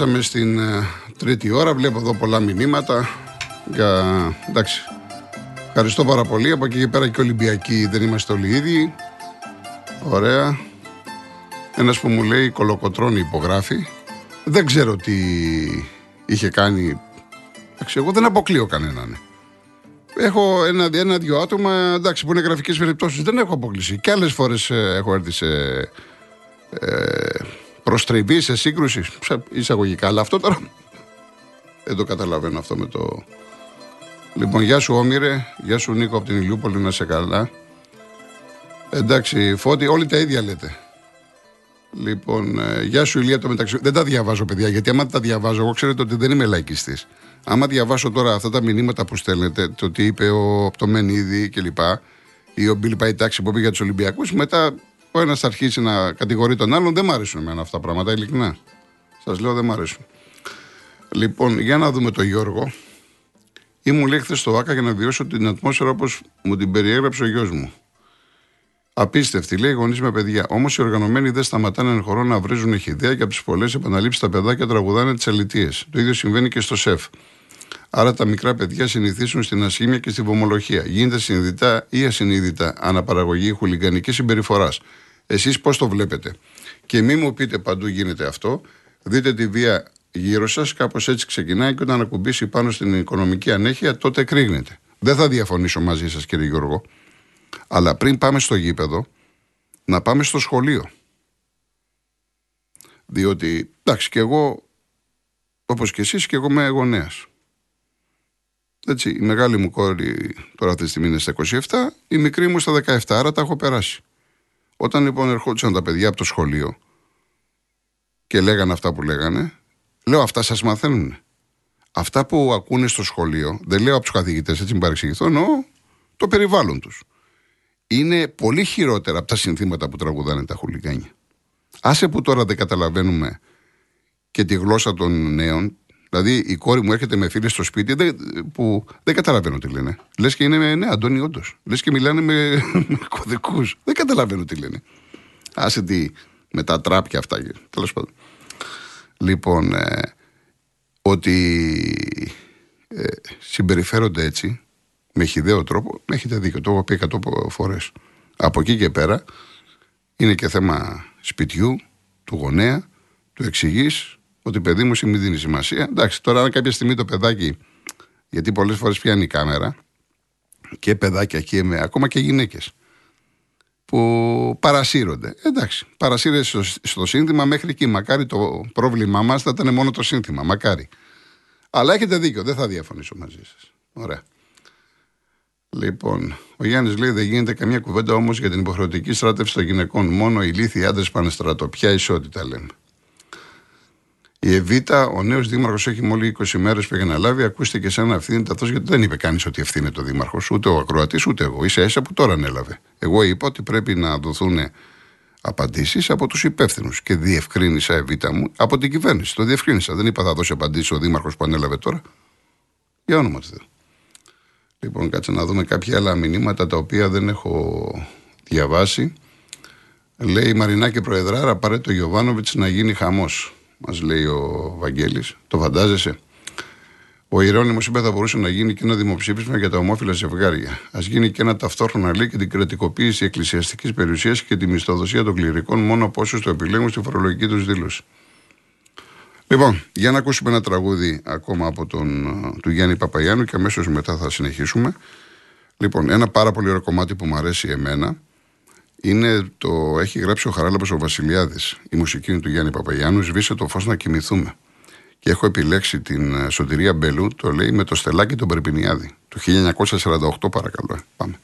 Περάσαμε στην ε, τρίτη ώρα. Βλέπω εδώ πολλά μηνύματα. Για... Εντάξει. Ευχαριστώ πάρα πολύ. Από εκεί και πέρα και Ολυμπιακοί δεν είμαστε όλοι ίδιοι. Ωραία. Ένας που μου λέει κολοκοτρώνει υπογράφει. Δεν ξέρω τι είχε κάνει. Εντάξει, εγώ δεν αποκλείω κανέναν. Έχω ένα-δύο ένα, άτομα εντάξει, που είναι γραφικές περιπτώσεις. Δεν έχω αποκλείσει. Και άλλες φορές ε, έχω έρθει σε ε, προστριβή, σε σύγκρουση. Σε εισαγωγικά. Αλλά αυτό τώρα δεν το καταλαβαίνω αυτό με το. Λοιπόν, γεια σου Όμηρε, γεια σου Νίκο από την Ηλιούπολη, να σε καλά. Εντάξει, Φώτη, όλοι τα ίδια λέτε. Λοιπόν, ε, γεια σου Ηλία το μεταξύ. Δεν τα διαβάζω, παιδιά, γιατί άμα τα διαβάζω, εγώ ξέρετε ότι δεν είμαι λαϊκιστής. Άμα διαβάσω τώρα αυτά τα μηνύματα που στέλνετε, το τι είπε ο Πτωμένιδη κλπ. ή ο Μπίλ Παϊτάξη που πήγε για τους Ολυμπιακούς, μετά ο ένας αρχίσει να κατηγορεί τον άλλον. Δεν μ' αρέσουν εμένα αυτά τα πράγματα, ειλικρινά. Σας λέω δεν μ' αρέσουν. Λοιπόν, για να δούμε τον Γιώργο. Ήμουν λέει χθες στο ΑΚΑ για να βιώσω την ατμόσφαιρα όπως μου την περιέγραψε ο γιος μου. Απίστευτη, λέει γονείς με παιδιά. Όμως οι οργανωμένοι δεν σταματάνε ένα χώρο να βρίζουν εχειδέα και από τι πολλές επαναλήψεις τα παιδάκια τραγουδάνε τις αλητίες. Το ίδιο συμβαίνει και στο ΣΕΦ. Άρα τα μικρά παιδιά συνηθίσουν στην ασχήμια και στη βομολογία. Γίνεται συνειδητά ή ασυνείδητα αναπαραγωγή χουλιγανικής συμπεριφοράς. Εσείς πώς το βλέπετε; Και μη μου πείτε παντού γίνεται αυτό. Δείτε τη βία γύρω σας, κάπως έτσι ξεκινάει και όταν ακουμπήσει πάνω στην οικονομική ανέχεια, τότε κρύγνεται. Δεν θα διαφωνήσω μαζί σας, κύριε Γιώργο. Αλλά πριν πάμε στο γήπεδο, να πάμε στο σχολείο. Διότι, εντάξει, και εγώ, όπως και εσείς, και εγώ είμαι γονέας. Έτσι, η μεγάλη μου κόρη τώρα αυτή τη στιγμή είναι στα 27, η μικρή μου στα 17, άρα τα έχω περάσει. Όταν λοιπόν ερχόντουσαν τα παιδιά από το σχολείο και λέγανε αυτά που λέγανε, λέω αυτά σας μαθαίνουν. Αυτά που ακούνε στο σχολείο, δεν λέω από τους καθηγητές, έτσι μην παρεξηγηθώ, εννοώ το περιβάλλον τους. Είναι πολύ χειρότερα από τα συνθήματα που τραγουδάνε τα χουλιγάνια. Άσε που τώρα δεν καταλαβαίνουμε και τη γλώσσα των νέων, Δηλαδή η κόρη μου έρχεται με φίλε στο σπίτι δεν, που δεν καταλαβαίνω τι λένε. Λες και είναι ναι, Αντώνη, όντως. Λες και μιλάνε με, με κωδικούς. Δεν καταλαβαίνω τι λένε. Άσε τι με τα τράπια αυτά. Τέλος πάντων. Λοιπόν, ε, ότι ε, συμπεριφέρονται έτσι, με χιδαίο τρόπο, με έχετε δίκιο. Το έχω πει εκατό φορές. Από εκεί και πέρα είναι και θέμα σπιτιού, του γονέα, του εξηγείς, ότι παιδί μου μην δίνεις σημασία. Εντάξει, τώρα αν κάποια στιγμή το παιδάκι, γιατί πολλές φορές πιάνει η κάμερα, και παιδάκια και με, ακόμα και γυναίκες, που παρασύρονται. Εντάξει, παρασύρεται στο, στο σύνθημα μέχρι εκεί. Μακάρι το πρόβλημά μας θα ήταν μόνο το σύνθημα. Μακάρι. Αλλά έχετε δίκιο, δεν θα διαφωνήσω μαζί σας. Ωραία. Λοιπόν, ο Γιάννης λέει: Δεν γίνεται καμία κουβέντα όμως για την υποχρεωτική στράτευση των γυναικών. Μόνο οι λύθοι άντρες πάνε στρατό. Ποια ισότητα λέμε. Η Εβίτα, ο νέος δήμαρχος, έχει μόλι 20 μέρες που έχει αναλάβει. Ακούστηκε σαν να ευθύνεται αυτό, γιατί δεν είπε κανείς ότι ευθύνεται ο δήμαρχος, ούτε ο ακροατής, ούτε εγώ. σα ίσα που τώρα ανέλαβε. Εγώ είπα ότι πρέπει να δοθούν απαντήσεις από τους υπεύθυνους. Και διευκρίνησα, Εβίτα μου, από την κυβέρνηση. Το διευκρίνησα. Δεν είπα θα δώσει απαντήσεις ο δήμαρχος που ανέλαβε τώρα. Για όνομα του Θεού. Λοιπόν, κάτσε να δούμε κάποια άλλα μηνύματα τα οποία δεν έχω διαβάσει. Λέει η Μαρινάκη Προεδράρα, πάρε το Γιωβάνοβιτς να γίνει χαμός μας λέει ο Βαγγέλης. Το φαντάζεσαι; Ο Ιερόνιμο είπε θα μπορούσε να γίνει και ένα δημοψήφισμα για τα ομόφυλα ζευγάρια. Α γίνει και ένα ταυτόχρονα λέει και την κρατικοποίηση εκκλησιαστικής περιουσίας και τη μισθοδοσία των κληρικών μόνο από όσους το επιλέγουν στη φορολογική τους δήλωση. Λοιπόν, για να ακούσουμε ένα τραγούδι ακόμα από τον, του Γιάννη Παπαγιάννου και αμέσως μετά θα συνεχίσουμε. Λοιπόν, ένα πάρα πολύ ωραίο κομμάτι που μου αρέσει εμένα είναι το, έχει γράψει ο Χαράλαμπος ο Βασιλιάδης, η μουσική είναι του Γιάννη Παπαγιάννου, σβήσε το φως να κοιμηθούμε. Και έχω επιλέξει την ε, Σωτηρία Μπελού, το λέει με το στελάκι τον Περπινιάδη, του 1948 παρακαλώ. Πάμε.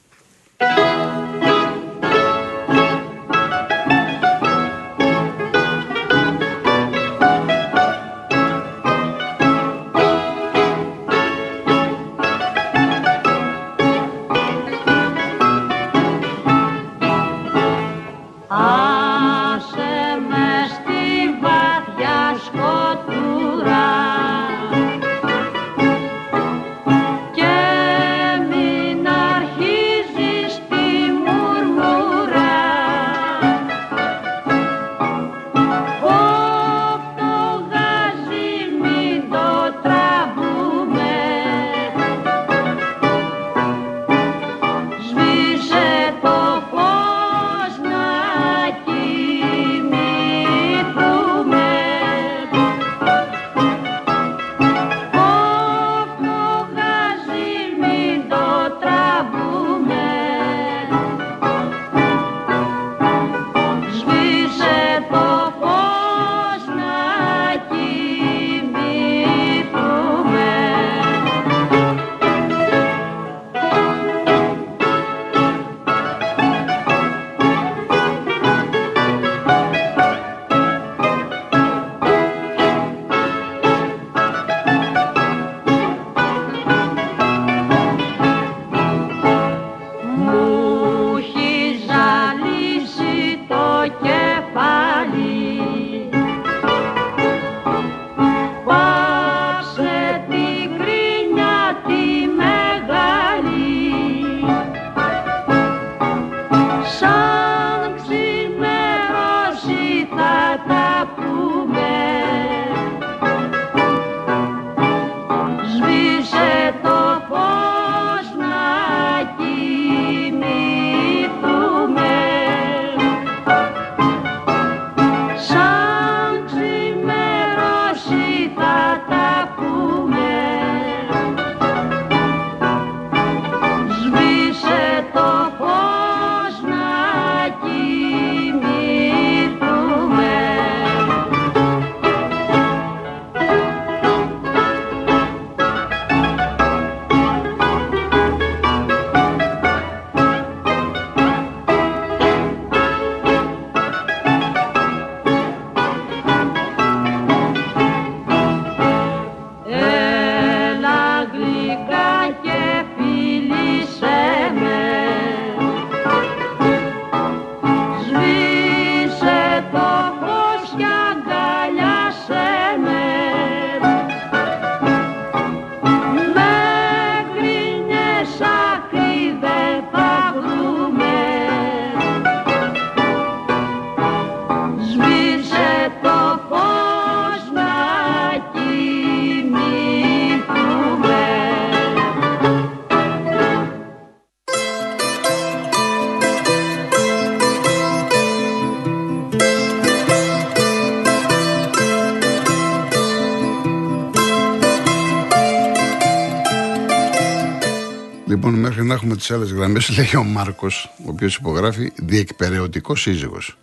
Μέχρι να έχουμε τις άλλες γραμμές, λέει ο Μάρκος, ο οποίος υπογράφει διεκπαιρεωτικός σύζυγος.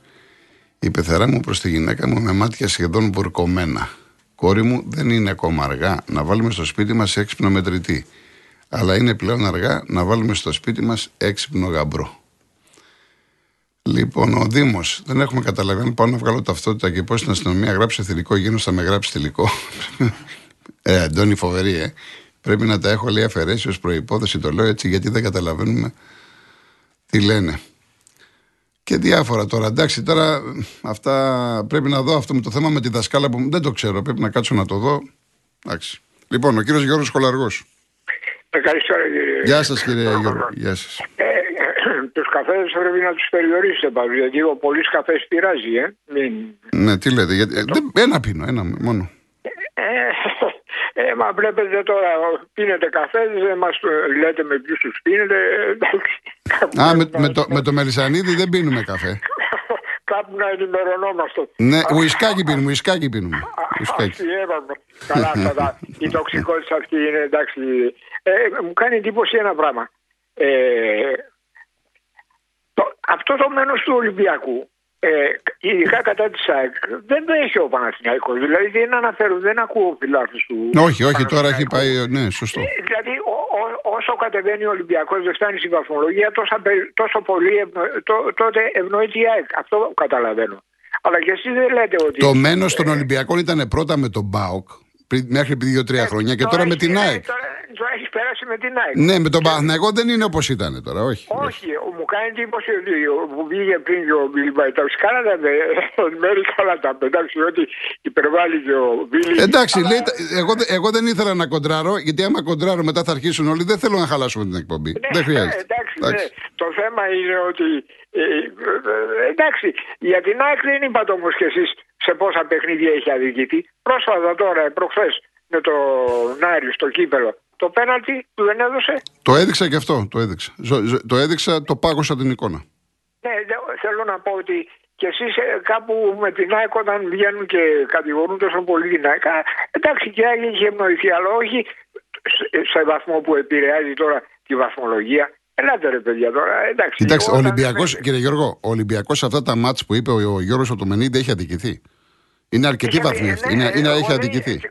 Η πεθερά μου προς τη γυναίκα μου με μάτια σχεδόν βουρκωμένα. Κόρη μου, δεν είναι ακόμα αργά να βάλουμε στο σπίτι μας έξυπνο μετρητή. Αλλά είναι πλέον αργά να βάλουμε στο σπίτι μας έξυπνο γαμπρό. Λοιπόν, ο Δήμος, δεν έχουμε καταλαβαίνει. Αν πάω να βγάλω ταυτότητα και πώ στην αστυνομία γράψει θηλυκό γένο, θα με γράψει θηλυκό. ε, Αντώνη, φοβερή, ε. Πρέπει να τα έχω λέει αφαιρέσει ως προπόθεση. Το λέω έτσι γιατί δεν καταλαβαίνουμε τι λένε. Και διάφορα τώρα. Εντάξει, τώρα αυτά πρέπει να δω αυτό με το θέμα με τη δασκάλα που δεν το ξέρω. Πρέπει να κάτσω να το δω. Εντάξει. Λοιπόν, ο κύριος Γιώργος Κολαργός. Ε, καλησπέρα κύριε. Γεια σας κύριε Γιώργο. Γεια σας. Ε, τους καφέδες πρέπει να τους περιορίσετε πάντως, γιατί ο πολλής καφές πειράζει, ε. Μην... Ναι, τι λέτε. Γιατί, ε, δεν- ένα πίνω, ένα μόνο. Ε, ε, μα βλέπετε τώρα, πίνετε καφέ, δεν μας το λέτε με ποιους τους πίνετε, ε, εντάξει. Κάπου Α, να- με, με, το, με το μελισανίδι δεν πίνουμε καφέ. Κάπου να ενημερωνόμαστε. Ναι, ουισκάκι πίνουμε, ουισκάκι πίνουμε. Ουισκάκι. Αστιεύαμε. Καλά αυτά τα, η τοξικότητα αυτή είναι εντάξει. Ε, μου κάνει εντύπωση ένα πράγμα. Ε, το, αυτό το μένος του Ολυμπιακού, ε, ειδικά κατά της ΑΕΚ, δεν το έχει ο Παναθηναϊκός. Δηλαδή δεν αναφέρω, δεν ακούω φιλάθλους του Όχι, όχι, τώρα έχει Παναθηναϊκού. πάει. Ναι, σωστό. Ε, Δηλαδή ο- ο- όσο κατεβαίνει ο Ολυμπιακός δεν φτάνει στην βαθμολογία τόσο, πε- τόσο πολύ ευνο- το- τότε ευνοείται η ΑΕΚ. Αυτό καταλαβαίνω. Αλλά και εσείς δεν λέτε ότι... Το μένος των Ολυμπιακών ήταν πρώτα με τον Μπάουκ πριν- μέχρι πριν δύο-τρία χρόνια και τώρα με έχει- την ε, ΑΕΚ. Τώρα, τώρα έχει περάσει με την ΑΕΚ. Ναι, με τον Παναθηναϊκό δεν είναι όπως ήταν τώρα, όχι. Όχι, μου κάνει εντύπωση ότι ο- που βγήκε πριν και ο Μπίλι Μπαϊτάους. Καλά τα είπε, μέρη καλά τα είπε. Εντάξει, ότι υπερβάλλει και ο Μπίλι. Εντάξει, Αλλά- λέει, τα- εγώ, δε- εγώ δεν ήθελα να κοντράρω, γιατί άμα κοντράρω μετά θα αρχίσουν όλοι. Δεν θέλω να χαλάσουμε την εκπομπή. Ναι, δεν χρειάζεται. Εντάξει, Εντάξει. ναι. Το θέμα είναι ότι. ε, ε, ε, εντάξει, για την ΑΕΚ δεν είπατε όμως κι εσείς σε πόσα παιχνίδια έχει αδικηθεί. Πρόσφατα τώρα, προχθές, με το Νάρι στο κύπελο, το πέναλτι που δεν έδωσε. Το έδειξα και αυτό. Το έδειξα. Ζω- ζω- το έδειξα, το πάγωσα την εικόνα. Ναι, δε- θέλω να πω ότι και εσείς κάπου με την ΑΕΚ όταν βγαίνουν και κατηγορούν τόσο πολύ την ΑΕΚ. α, Εντάξει, και άλλη είχε ευνοηθεί, αλλά όχι σε- σε βαθμό που επηρεάζει τώρα τη βαθμολογία. Ελάτε ρε παιδιά τώρα, εντάξει. Κοιτάξτε, ο όταν Ολυμπιακός, δεν- κύριε Γιώργο, ο Ολυμπιακός σε αυτά τα μάτς που είπε ο, ο Γιώργος Οτομενίδη έχει αδικηθεί. Είναι αρκετοί Είχε- βαθμοί ναι, αυτοί. Είναι, ναι, είναι, εγώ έχει δεν- αδικηθεί.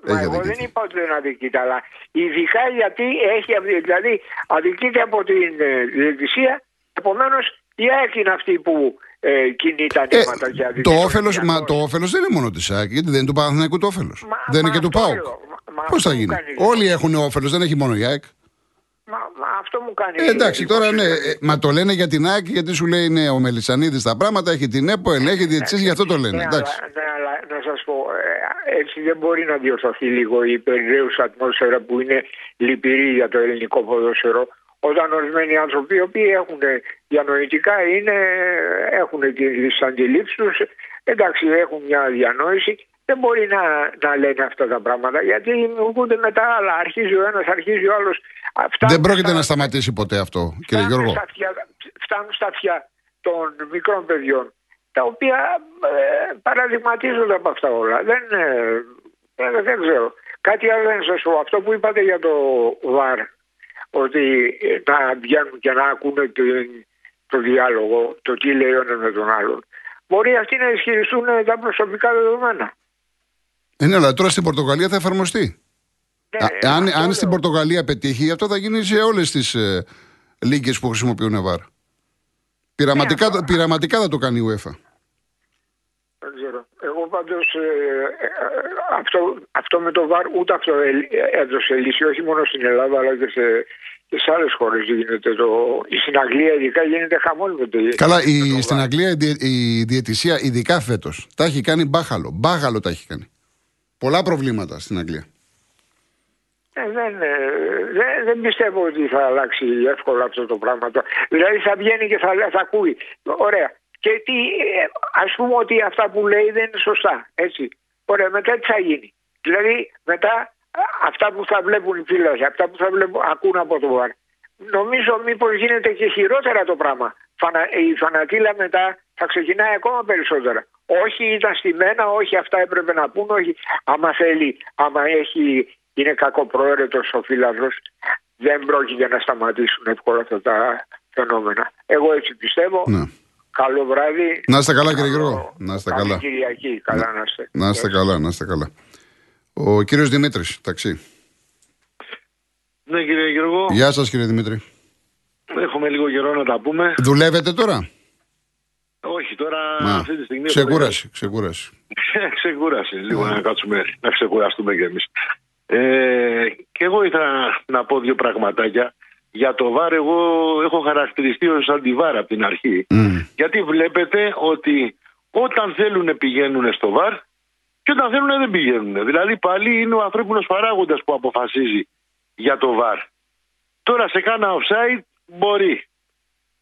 Το ξέρω. Έχει Μα εγώ δεν αδικηθεί. είπα ότι δεν αδικείται, αλλά ειδικά γιατί έχει αδικηθεί. Δηλαδή, αδικείται από την ε, διαιτησία. Επομένως, η ΑΕΚ είναι αυτή που ε, κινεί τα Ε, νήματα για το αδικητικό όφελος Ολυμπιακό. το όφελος δεν είναι μόνο της ΣΑΚ, γιατί δεν είναι του Παναθηναϊκού το όφελος. Μα- Δεν είναι μα και του αυτό ΠΑΟΚ. λέω. Μα- μα Πώ αυτό θα μου γίνει; κάνει Όλοι έχουν όφελος, δεν έχει μόνο η ΑΕΚ. Μα, μα αυτό μου κάνει. Ε, εντάξει, εντύπωση. τώρα ναι, ε, μα το λένε για την ΑΕΚ γιατί σου λέει ναι, ο Μελισανίδης τα πράγματα, έχει την ΕΠΟ, ελέγχει διαιτησίε, γι' αυτό το λένε. Ναι, Εντάξει. αλλά, ναι, αλλά να σας πω, ε, έτσι δεν μπορεί να διορθωθεί λίγο η περιραίουσα ατμόσφαιρα που είναι λυπηρή για το ελληνικό ποδόσφαιρο. Όταν ορισμένοι άνθρωποι οι οποίοι έχουν διανοητικά είναι, έχουν τις αντιλήψεις τους, εντάξει, έχουν μια διανόηση. Δεν μπορεί να, να λένε αυτά τα πράγματα γιατί δημιουργούνται μετά άλλα. Αρχίζει ο ένας, αρχίζει ο άλλος. Δεν πρόκειται να σταματήσει ποτέ αυτό, κύριε φτάνουν Γιώργο. στα αυτιά, φτάνουν στα αυτιά των μικρών παιδιών τα οποία ε, παραδειγματίζονται από αυτά όλα. Δεν, ε, ε, δεν ξέρω. Κάτι άλλο να σας πω. Αυτό που είπατε για το ΒΑΡ ότι ε, να βγαίνουν και να ακούνε το, το διάλογο, το τι λέει ο ένας με τον άλλον. Μπορεί αυτοί να ισχυριστούν ε, τα προσωπικά δεδομένα. Ε, ναι, αλλά τώρα στην Πορτογαλία θα εφαρμοστεί. Ναι, Α, αν, αυτό αν στην λέω. Πορτογαλία πετύχει, αυτό θα γίνει σε όλες τις ε, λίγε που χρησιμοποιούν ΒΑΡ. Πειραματικά, αυτό- πειραματικά θα το κάνει η UEFA. Δεν ξέρω. Εγώ πάντως ε, ε, αυτό, αυτό με το ΒΑΡ ούτε αυτό ε, έδωσε λύση όχι μόνο στην Ελλάδα αλλά και σε, και σε άλλες χώρες γίνεται το... Στην Αγγλία ειδικά γίνεται χαμόλ με το Καλά, με η, το στην VAR. Αγγλία η, διε- η διαιτησία, ειδικά φέτος, τα έχει κάνει μπάχαλο. Μπάχαλο τα έχει κάνει. Πολλά προβλήματα στην Αγγλία. Ε, δεν, ε, δεν, δεν πιστεύω ότι θα αλλάξει εύκολα αυτό το πράγμα. Το- Δηλαδή θα βγαίνει και θα, λέ- θα ακούει. Ωραία. Και τι, ε, ας πούμε ότι αυτά που λέει δεν είναι σωστά. Έτσι. Ωραία, μετά τι θα γίνει. Δηλαδή μετά α, αυτά που θα βλέπουν οι φίλοι, αυτά που θα βλέπουν, ακούν από το βαρ. Νομίζω μήπως γίνεται και χειρότερα το πράγμα. Φανα, η φανατήλα μετά θα ξεκινάει ακόμα περισσότερα. Όχι ήταν στημένα, όχι αυτά έπρεπε να πούν, όχι άμα θέλει, άμα έχει, είναι κακοπροαίρετος ο φίλαθλος. δεν πρόκειται να σταματήσουν εύκολα αυτά τα φαινόμενα. Εγώ έτσι πιστεύω. Ναι. Καλό βράδυ. Να είστε καλά, κύριε Γιώργο. Να είστε Καλή καλά. Κυριακή. Καλά να είστε. Να είστε καλά, να είστε καλά. Ο κύριος Δημήτρης, ταξί. Ναι, κύριε Γιώργο, Γεια σας κύριε Δημήτρη. έχουμε λίγο καιρό να τα πούμε. Δουλεύετε τώρα; Όχι, τώρα Να, αυτή τη στιγμή. ξεκούραση, ξεκούραση. ξεκούραση, λίγο να κάτσουμε, να ξεκουραστούμε κι εμείς. Ε, και εγώ ήθελα να πω δύο πραγματάκια. Για το ΒΑΡ εγώ έχω χαρακτηριστεί ως αντιβάρ από την αρχή. Μμ. Γιατί βλέπετε ότι όταν θέλουν πηγαίνουν στο ΒΑΡ και όταν θέλουν δεν πηγαίνουν. Δηλαδή πάλι είναι ο ανθρώπινος παράγοντας που αποφασίζει για το ΒΑΡ. Τώρα σε κάνα offside μπορεί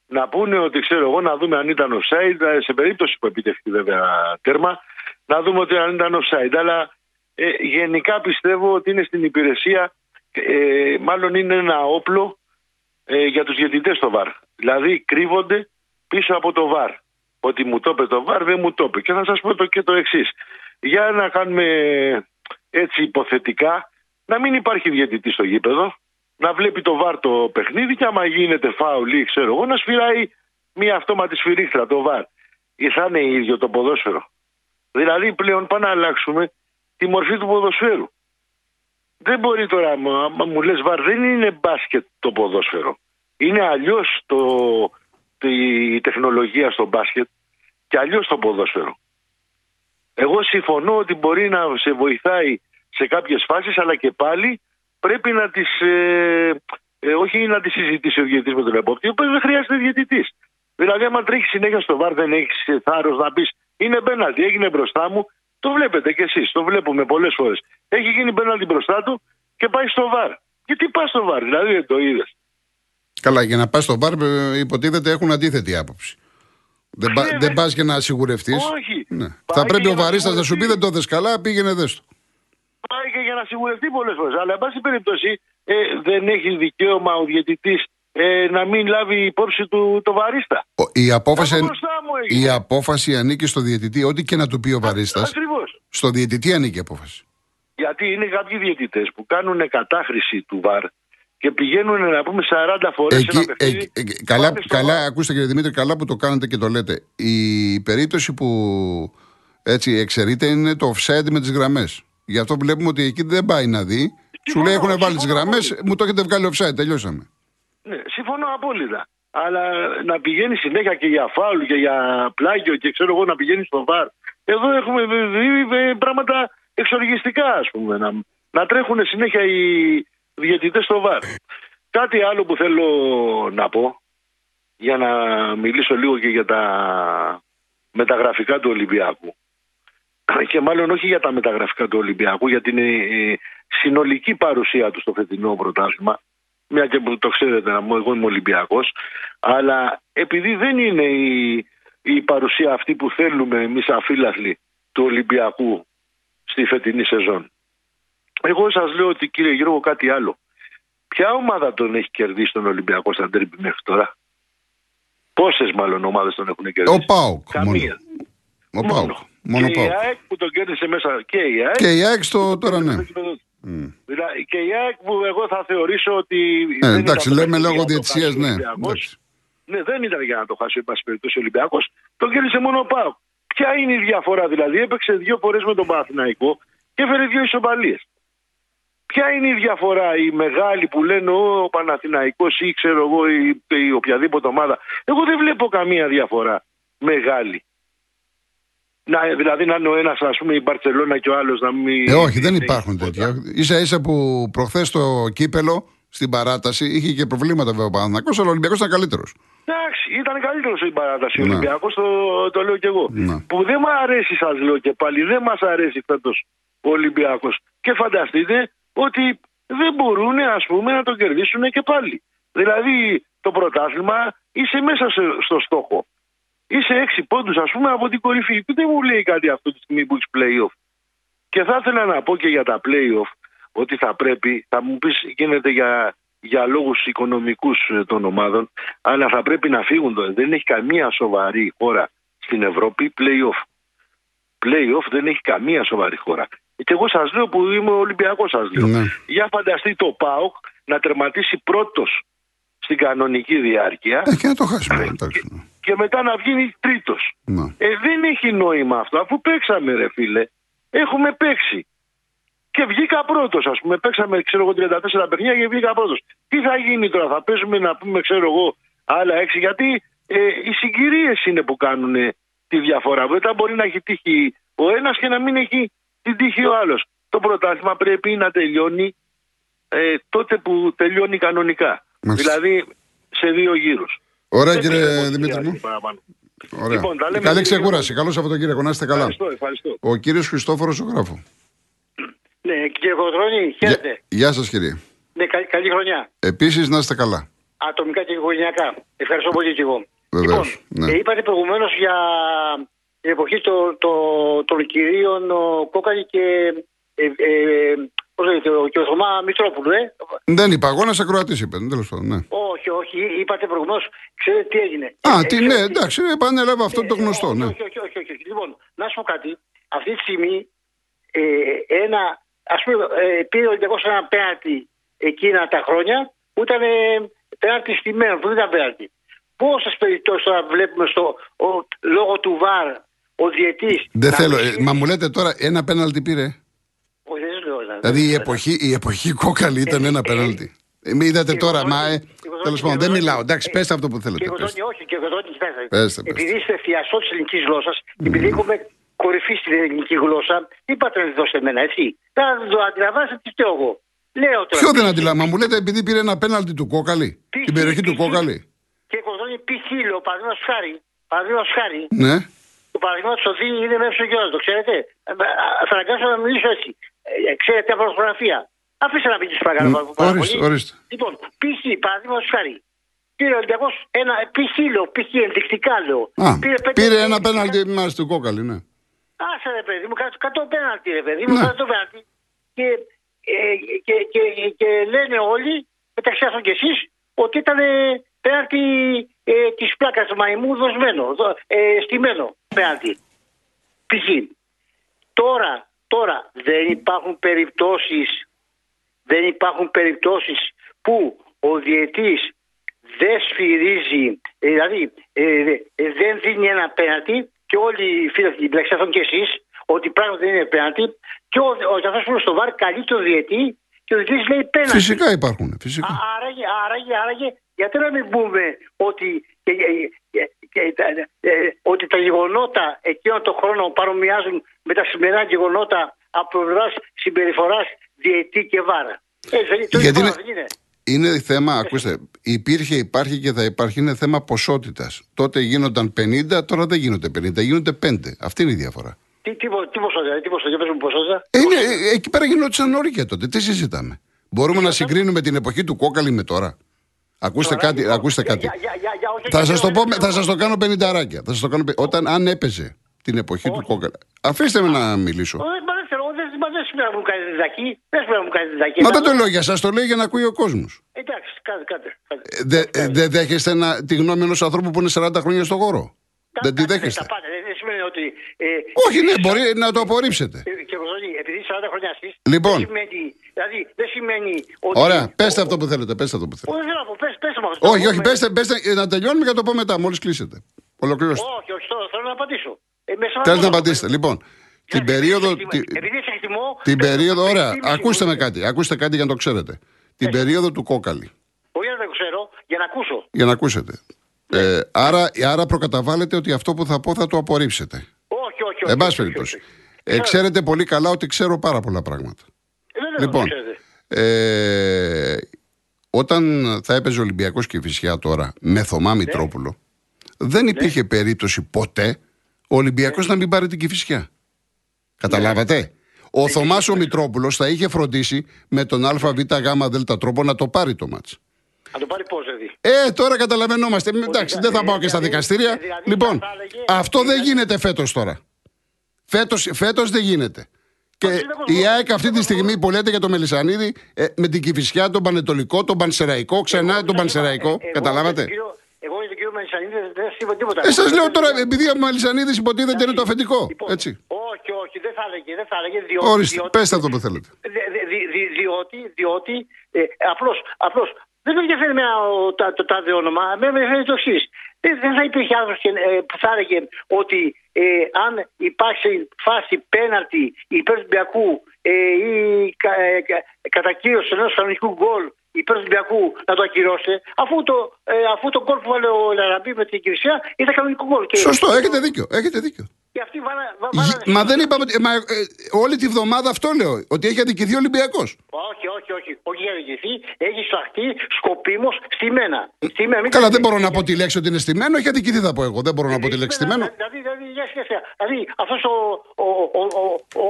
να πούνε ότι ξέρω εγώ να δούμε αν ήταν offside ε, σε περίπτωση που επιτευχθεί βέβαια τέρμα να δούμε ότι αν ήταν offside. Αλλά ε, γενικά πιστεύω ότι είναι στην υπηρεσία ε, μάλλον είναι ένα όπλο ε, για τους διαιτητές στο ΒΑΡ. Δηλαδή κρύβονται πίσω από το ΒΑΡ. Ότι μου το είπε το ΒΑΡ δεν μου το είπε. Και θα σας πω το, και το εξής. για να κάνουμε έτσι υποθετικά να μην υπάρχει διαιτητή στο γήπεδο να βλέπει το βάρ το παιχνίδι και άμα γίνεται φάουλ ή ξέρω εγώ να σφυράει μια αυτόματη σφυρίχτρα το βάρ. Ή θα είναι ίδιο το ποδόσφαιρο. Δηλαδή πλέον πάμε να αλλάξουμε τη μορφή του ποδοσφαίρου. Δεν μπορεί τώρα, μα, μα μου λες βάρ, δεν είναι μπάσκετ το ποδόσφαιρο. Είναι αλλιώς το, η τεχνολογία στο μπάσκετ και αλλιώς το ποδόσφαιρο. Εγώ συμφωνώ ότι μπορεί να σε βοηθάει σε κάποιες φάσεις αλλά και πάλι πρέπει να τις, ε, ε, όχι να τις συζητήσει ο διαιτητής με τον επόπτη, οπότε δεν χρειάζεται διαιτητής. Δηλαδή άμα τρέχεις συνέχεια στο βάρ δεν έχεις θάρρος να πεις είναι μπέναλτι, έγινε μπροστά μου, το βλέπετε κι εσείς, το βλέπουμε πολλές φορές. Έχει γίνει μπέναλτι μπροστά του και πάει στο βάρ. Και τι πας στο βάρ, δηλαδή δεν το είδες. Καλά, για να πας στο μπαρ, ε, υποτίθεται έχουν αντίθετη άποψη. Δεν, πα, Ναι, δεν ναι. πας και να σιγουρευτείς. Όχι. Ναι. Πάει Θα πρέπει και ο για να βαρίστας να σου πει σιγουρευτεί. δεν το δες καλά, πήγαινε δες το. Πάει και για να σιγουρευτεί πολλές φορές. Αλλά εν πάση περιπτώσει ε, δεν έχεις δικαίωμα ο διαιτητής ε, να μην λάβει υπόψη του το βαρίστα. Ο- Η απόφαση, Από μπροστά μου έγινε. η απόφαση ανήκει στο διαιτητή, ό,τι και να του πει ο βαρίστας. Ακριβώς. Στο διαιτητή ανήκει η απόφαση. Γιατί είναι κάποιοι διαιτητές που κάνουν κατάχρηση του ΒΑΡ και πηγαίνουν να πούμε 40 φορές σε Εκεί, ένα παιχνίδι. εκεί- εκεί- καλά, πάνε στο καλά, VAR. ακούστε κύριε Δημήτρη, καλά που το κάνετε και το λέτε. Η περίπτωση που έτσι εξαιρείται είναι το offside με τις γραμμές. Γι' αυτό βλέπουμε ότι εκεί δεν πάει να δει. Σου λέει έχουν βάλει τις συμφωνώ γραμμές, απόλυτα. μου το έχετε βγάλει offside, τελειώσαμε. Ναι, συμφωνώ απόλυτα. Αλλά να πηγαίνει συνέχεια και για φάουλ και για πλάγιο και ξέρω εγώ να πηγαίνει στο ΒΑΡ. Εδώ έχουμε δει ε, πράγματα εξοργιστικά ας πούμε. Να, να τρέχουν συνέχεια οι διαιτητές στο ΒΑΡ. Κάτι άλλο που θέλω να πω για να μιλήσω λίγο και για τα μεταγραφικά του Ολυμπιακού. Και μάλλον όχι για τα μεταγραφικά του Ολυμπιακού, για την ε, συνολική παρουσία του στο φετινό πρωτάθλημα. Μια και που το ξέρετε, να μου, εγώ είμαι Ολυμπιακός. Αλλά επειδή δεν είναι η, η παρουσία αυτή που θέλουμε εμείς αφύλαθλοι του Ολυμπιακού στη φετινή σεζόν. Εγώ σας λέω ότι κύριε Γιώργο κάτι άλλο. Ποια ομάδα τον έχει κερδίσει τον Ολυμπιακό στα ντέρμπι μέχρι τώρα; Πόσες μάλλον ομάδες τον έχουν κερδίσει; Ο Πάουκ. Μόνο. Καμία. Ο Πάουκ. Μόνο και Πάουκ. η ΑΕΚ που τον κέρδισε μέσα. Και η ΑΕΚ. Και η ΑΕΚ στο τώρα ναι. στο γήπεδο του. Μμ. Δηλαδή, και η ΑΕΚ που εγώ θα θεωρήσω ότι. Ε, δεν εντάξει, ήταν το λέμε παιχνίδι λόγω για να το διαιτησίας, χάσει ο ναι. Ολυμπιακός. εντάξει. Ναι, δεν ήταν για να το χάσει, εν πάση περιπτώσει, ο Ολυμπιακός. Τον κέρδισε μόνο ο Πάο. Ποια είναι η διαφορά, δηλαδή, έπαιξε δύο φορές με τον Παναθηναϊκό και έφερε δύο ισοπαλίες. Ποια είναι η διαφορά, η μεγάλη που λένε ο Παναθηναϊκός ή ξέρω εγώ η, η οποιαδήποτε ομάδα. Εγώ δεν βλέπω καμία διαφορά μεγάλη. Να, δηλαδή να είναι ο ένας, ας πούμε, η Μπαρσελόνα και ο άλλος να μην. Ε, όχι, δεν έχει υπάρχουν τίποτα. τέτοια. σα ίσα που προχθές το κύπελο στην παράταση είχε και προβλήματα βέβαια ο Παναθηναϊκός, αλλά ο Ολυμπιακός ήταν καλύτερος. Εντάξει, ήταν καλύτερος στην παράταση ο Ναι. Ολυμπιακός, το, το λέω και εγώ. Ναι. Που δεν μου αρέσει, σας λέω και πάλι, δεν μας αρέσει φέτος ο Ολυμπιακός. Και φανταστείτε ότι δεν μπορούν, ας πούμε, να το κερδίσουν και πάλι. Δηλαδή, το πρωτάθλημα είσαι μέσα σε- στο στόχο. Είσαι έξι πόντους, ας πούμε, από την κορυφή. Δεν μου λέει κάτι αυτό τη στιγμή που έχει playoff. Και θα ήθελα να πω και για τα playoff ότι θα πρέπει, θα μου πεις γίνεται για, για λόγους οικονομικούς ε, των ομάδων, αλλά θα πρέπει να φύγουν τώρα. Δεν έχει καμία σοβαρή χώρα στην Ευρώπη playoff. Playoff δεν έχει καμία σοβαρή χώρα. Και εγώ σας λέω που είμαι Ολυμπιακός σας λέω. Ναι. Για φανταστεί το ΠΑΟΚ να τερματίσει πρώτος στην κανονική διάρκεια Ε, και να το χάσουμε. εντάξει. Και μετά να βγει τρίτος. Ναι. Ε, δεν έχει νόημα αυτό. Αφού παίξαμε, ρε φίλε, έχουμε παίξει. Και βγήκα πρώτος, ας πούμε. Παίξαμε, ξέρω εγώ, 34 παιχνίδια και βγήκα πρώτος. Τι θα γίνει τώρα, θα παίζουμε να πούμε, ξέρω εγώ, άλλα έξι; Γιατί ε, οι συγκυρίες είναι που κάνουν ε, τη διαφορά. Μετά μπορεί να έχει τύχει ο ένας και να μην έχει την τύχη ο άλλος. Το πρωτάθλημα πρέπει να τελειώνει ε, τότε που τελειώνει κανονικά. Μάλιστα. Δηλαδή σε δύο γύρους. Ωραία, Δεν κύριε πιστεύω ότι Δημήτρη χρειάζεται μου. παραπάνω. Ωραία. Λοιπόν, τα λέμε Καλή λίγο. ξεκούραση. Καλό Σαββατοκύριακο. Να είστε καλά. Ευχαριστώ, ευχαριστώ. Ο κύριος Χριστόφορος Ζωγράφου. Ναι, κύριε Κοντρώνη, χαίρετε. Γεια σας, κύριε. Ναι, καλή, καλή χρονιά. Επίσης, να είστε καλά. Ατομικά και οικογενειακά. Ευχαριστώ πολύ και εγώ. Βεβαίως, λοιπόν, ναι. ε, είπατε προηγουμένως για την εποχή το, το, των κυρίων ο Κόκαλη και, ε, ε, πώς λέγεται, ο- και ο Θωμά Μητρόπουλου, ε. Δεν είπα, εγώ να σε Κροατή είπε. Τέλος πάντων, ναι. Όχι, όχι, είπατε προηγουμένω, ξέρετε τι έγινε. Α, Ε, τι, ε, ναι, ξέρετε- εντάξει, επανέλαβα αυτό το Ε, γνωστό, όχι, ναι. Όχι, όχι, όχι, όχι, όχι. Λοιπόν, να σου πω κάτι. Αυτή τη στιγμή ε, ένα, ας πούμε, ε, πήρε ο Ολυμπιακός ένα πέναλτι εκείνα τα χρόνια που ήταν ε, πέναλτι στημένο, που δεν ήταν πέναλτι. Πόσες περιπτώσεις τώρα βλέπουμε στο, ο, λόγω του ΒΑΡ ο διετής... Δεν να θέλω, μην ε, στείλει- μα μου λέτε τώρα ένα πέναλτι πήρε; Όχι, δεν λέω, δηλαδή. Δηλαδή η εποχή, η εποχή κόκαλη ήταν Ε, ένα ε, πέναλτι. Ε, μην είδατε και τώρα, εγώ μα. Τότε- Ε, και εγώ τότε- Τέλος και πάντων, εγώ δεν τότε- μιλάω. Εντάξει, ε, πέστε αυτό που Και θέλετε. εγώ πέστε. τότε, όχι, και εγώ τότε, κοιτάξτε. Πέστε, πέστε. Επειδή είστε θειαστό της ελληνικής γλώσσας, επειδή έχουμε κορυφή στην ελληνική γλώσσα, είπατε να τη δώσετε εμένα, έτσι. Θα το αντιλαμβάνεστε τι φταίω εγώ. Λέω τώρα. Ποιο δεν αντιλαμβάνω, μου λέτε επειδή πήρε ένα πέναλτι του κόκαλη. Τι- Την περιοχή τι- του τι- κόκαλη. Και κοντώνει πιχύλο, παραδείγματο χάρη. Παραδείγματο χάρη. Ναι. Το παραδείγματο ότι είναι μέσα στο γιο, το ξέρετε. Ε, α, Θα αναγκάσω να μιλήσω έτσι. Ε, Ξέρετε από φωτογραφία. Αφήστε να μιλήσει παρακαλώ. Μ, πάρα ορίστε, πολύ. ορίστε. Λοιπόν, π.χ. παραδείγματος χάρη. Πήρε ο Ολυμπιακό ένα πιχύλο, π.χ. ενδεικτικά λέω. Α, πέντε- πήρε ένα πέναλτι μας του κόκαλη, ναι. Άσε ρε παιδί μου, κάτω- κατώ πέναλτι ρε παιδί μου, Ναι. κατώ πέναλτι. Και, ε, και, και, και λένε όλοι, μεταξύ αυτών και εσείς, ότι ήταν ε, πέναλτι ε, της πλάκας του μαϊμού δοσμένο, δο- ε, στημένο πέναλτι. Π.χ. Τώρα, τώρα δεν υπάρχουν περιπτώσεις, δεν υπάρχουν περιπτώσεις που ο διετής δεν σφυρίζει, ε, δηλαδή ε, ε, δεν δίνει ένα πέναλτι και όλοι οι φίλοι μεταξύ αυτών και εσείς ότι πράγματι δεν είναι πέναλτι και ο, ο, αυτός που είναι στο βαρ καλεί το διετή και ο διετής λέει πέναλτι. Φυσικά υπάρχουν, φυσικά. Α- Άραγε, άραγε, άραγε, γιατί να μην πούμε ότι, και, και, και- και τα- ε, ότι τα γεγονότα εκείνων των χρόνων παρομοιάζουν με τα σημερινά γεγονότα από πλευράς συμπεριφοράς διετή και βάρα. Ε, δεν, το Γιατί είπα, είναι- δεν είναι. Είναι θέμα, ακούστε, υπήρχε, υπάρχει και θα υπάρχει, είναι θέμα ποσότητας. Τότε γίνονταν 50, τώρα δεν γίνονται 50, γίνονται 5. Αυτή είναι η διαφορά. Τι, τι, πο- τι ποσότητα, τι ποσότητα, πες μου ποσότητα. Ε, είναι, ε, εκεί πέρα γινόντουσαν όρια τότε. Τι συζητάμε. Μπορούμε να συγκρίνουμε την εποχή του κόκαλη με τώρα. Ακούστε Τώρα, κάτι. λοιπόν, ακούστε για- κάτι. για- για- για- για- όχι, Θα γιατί σας το, εγώ πω, δεν με- θα ξέρω. σας το κάνω πενηνταράκια. Θα σας το κάνω, πε- όταν αν έπαιζε την εποχή του κόκαλη. Αφήστε με να μιλήσω. Ε, Μα δεν ξέρω, δεν, μα δεν σημαίνει να μου κάνει διδακή. Δεν σημαίνει να μου κάνει διδακή. Μα Να δεν το δω- λέω για σας, το λέει για να ακούει ο κόσμος. Εντάξει, κάντε, κάντε. κάντε. Ε, δε- ε, Δεν δέχεστε να, τη γνώμη ενός ανθρώπου που είναι 40 χρόνια στον χώρο; Τα- Δεν τη τα- δέχεστε; Τα πάντα. Δεν δεν σημαίνει ότι. Ε, Όχι, ναι, μπορεί να το απορρίψετε. Ε, Και Κωνσταντίνη, επειδή 40 χρόνια εσείς, Λοιπόν. Δεν σημαίνει, δηλαδή δεν σημαίνει ότι. Ωραία, πέστε αυτό που θέλετε. Πέστε αυτό που θέλετε. Όχι, δεν θέλω να πω, πες, πες μου αυτό. Όχι, όχι, Με- πέστε, πέστε, ε, να τελειώνουμε και να το πω μετά, μόλις κλείσετε. Ολοκληρώστε. Όχι, όχι, τώρα θέλω να απαντήσω. Ε, με σεβασμό Θέλετε να το απαντήσετε. πω. Λοιπόν, την Επειδή περίοδο. σε εκτιμώ- τη- Επειδή σε εκτιμώ. Την θέλω περίοδο, να ωραία, εκτίμηση ακούστε μου. με κάτι, ακούστε κάτι για να το ξέρετε. Την περίοδο του κόκαλη, Όχι, δεν το ξέρω, για να ακούσω. για να ακούσετε. Ναι. Ε, άρα, άρα προκαταβάλλετε ότι αυτό που θα πω θα το απορρίψετε. Όχι, όχι, όχι. Εν πάση όχι, όχι, περιπτώσει. όχι. Ε, ξέρετε πολύ καλά ότι ξέρω πάρα πολλά πράγματα. Ε, βέβαια, Λοιπόν, το ξέρετε. ε, όταν θα έπαιζε ο Ολυμπιακός και η Φυσιά τώρα με Θωμά Ναι. Μητρόπουλο, δεν υπήρχε περίπτωση ποτέ ο Ολυμπιακός Ναι. να μην πάρει την Κηφισιά. Καταλάβατε; Ο Θωμάς ο Μητρόπουλος θα είχε φροντίσει με τον ΑΒ Δ τρόπο να το πάρει το μάτς. Να το πάρει πώς, δηλαδή; Ε, τώρα καταλαβαίνόμαστε. Εντάξει, δεν θα πάω και στα δηλαδή, δικαστήρια. δηλαδή, Λοιπόν, θα έλεγε- αυτό δεν δηλαδή- γίνεται φέτος τώρα. Φέτος, φέτος δεν γίνεται. Και δεν η έχω- ΑΕΚ αυτή τη στιγμή που λέτε για το Μελισανίδη, ε, με την Κηφισιά, τον Πανετολικό, τον Πανσεραϊκό, ξανά τον Πανσεραϊκό. Εγώ- Καταλάβατε; εγώ για τον κύριο- Εγώ για τον κύριο Μελισανίδη δεν- δεν σα είπα τίποτα. Ε, σας λέω τώρα, επειδή ο Μελισανίδης υποτίθεται είναι το αφεντικό. Λοιπόν, Έτσι. Όχι, όχι, δεν θα έλεγε, δεν θα έλεγε. Διότι, Ορίστε, διότι- πέστε αυτό που θέλετε. Δε- δε- δι, δι, διότι, διότι ε, απλώς, απλώς δεν με ενδιαφέρει εμένα ο- τα- το τάδε όνομα. Με ενδιαφέρει το εξής. Δεν, δεν θα υπήρχε άνθρωπος που θα έλεγε ότι ε, αν υπάρξει φάση πέναλτη υπέρ του Ολυμπιακού ε, ή κα, ε, κα- κατακύρωση ενός κανονικού γκολ υπέρ του Ολυμπιακού να το ακυρώσει, αφού το, ε, αφού το γκολ που βάλε ο Λαραμπή με την Κυρισιά ήταν κανονικό γκολ. Και- Σωστό, έχετε δίκιο. Έχετε δίκιο. Και αυτοί βάλα, βα- Γ- βάλανε- Μα δεν είπαμε. ότι- Μα, ε, όλη τη βδομάδα αυτό λέω. Ότι έχει αδικηθεί ο Ολυμπιακός. Όχι, όχι, όχι. Όχι για διηγηθεί. Έχει σφαχτεί σκοπίμως στη μένα. Στη μένα. Μην Καλά, το- δεν μπορώ να πω τη λέξη ότι είναι στημένο. Έχει αδικηθεί, θα πω εγώ. Δεν μπορώ να πω τη λέξη στημένο. Δηλαδή, δηλαδή, για σχέση. Δηλαδή, αυτός ο, ο, ο, ο, ο,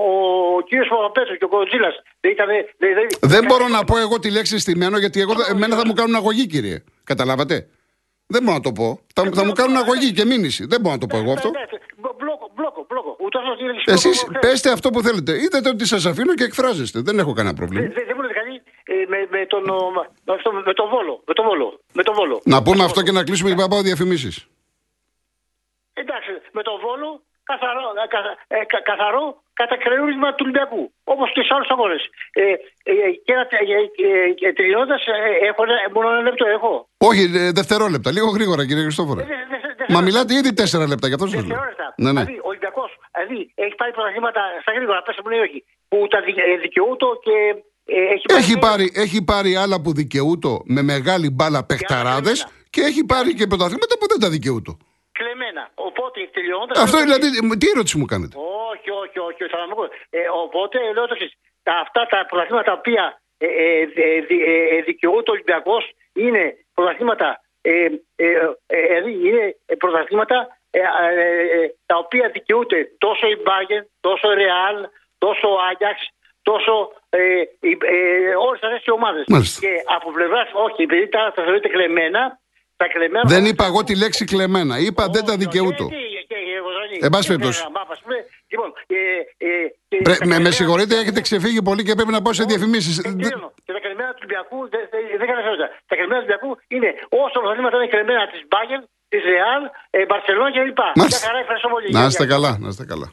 ο κύριος Παπαπέτρος και ο Κοντζήλα δεν ήταν. Δεν, δεν, Δεν μπορώ να πω εγώ τη λέξη στημένο γιατί εγώ, θα- εμένα θα μου κάνουν αγωγή, κύριε. Καταλάβατε; Δεν μπορώ να το πω. Θα, θα μου κάνουν αγωγή και μήνυση. Δεν μπορώ να το πω εγώ αυτό. Μπλόκο, μπλόκο, μπλόκο. Ούτως ώστε είναι Εσείς μπλόκο, χθες. πέστε αυτό που θέλετε. Είδατε ότι σας αφήνω και εκφράζεστε. Δεν έχω κανένα Δεν πρόβλημα. δεν- δεν μου λέτε κάτι ε, με, με, τον, ο, με, αυτό, με τον Βόλο. Με τον Βόλο. Με τον Βόλο. Να πούμε αυτό και να κλείσουμε και να πάω διαφημίσεις. Εντάξει, με τον Βόλο καθαρό, ε, καθα, ε, κα- καθαρό κατακρεούρισμα του Ολυμπιακού. Όπως και σε άλλους αγώνες. Ε, ε, και ένα, ε, ε, ε, τελειώνοντα, ε, έχω ένα, μόνο ένα λεπτό. Έχω. Όχι, ε, δευτερόλεπτα. Λίγο γρήγορα, κύριε Χριστόφορε. Ε, δε- δε- δε- Μα δε- μιλάτε ήδη τέσσερα λεπτά, γι' αυτό σας λέω. Δευτερόλεπτα. Ναι, ναι. Δηλαδή, ο Ολυμπιακός δηλαδή, έχει πάρει πρωταθλήματα στα γρήγορα, πέστε μου ναι ή όχι. Που τα δι- ε, δικαιούτο και ε, έχει πάρει. Έχει πάρει, έχει πάρει άλλα που δικαιούτο με μεγάλη μπάλα παιχταράδες κλεμμένα. και έχει πάρει και πρωταθλήματα που δεν τα δικαιούτο. Κλεμμένα. Οπότε τελειώνοντας. Αυτό δηλαδή, τι ερώτηση μου κάνετε; Όχι, όχι, όχι. Θα μου πω. Ε, οπότε λέω το εξής. Τα, αυτά τα πρωταθλήματα τα οποία ε, ε, ε, δι- ε, ε, δικαιούται ο Ολυμπιακός είναι πρωταθλήματα. Ε, ε, ε, δηλαδή είναι ε, πρωταθλήματα ε, ε, ε, τα οποία δικαιούται τόσο η Bayern, τόσο η Real, τόσο ο Άγιαξ, τόσο ε, ε, ε, όλες αυτές οι ομάδες. Μάλιστα. Και από πλευράς, όχι, επειδή τα, τα θεωρείτε κλεμμένα, τα κλεμμένα. Δεν είπα εγώ τη λέξη κλεμμένα. Είπα δεν τα Όχι, δικαιούτο. όχι, και- και- και εγώ δεν- Εν πάση και περιπτώσει. πέρα, μπα, ας πούμε, Λοιπόν, ε, ε, και Πρέ- τα με, με καλυμμένα- συγχωρείτε, έχετε ξεφύγει πολύ και πρέπει να πάω σε διαφημίσεις. Ε, κλείνω. Και τα καλυμμένα του Ολυμπιακού δεν δεν κάνει νόημα. Τα καλυμμένα του Ολυμπιακού είναι όσο πρωταθλήματα είναι καλυμμένα της Bayern, της Real, ε, Barcelona κλπ. Μια Μάλιστα. χαρά, ευχαριστώ πολύ. Να Γεια, είστε γεια. καλά, να είστε καλά.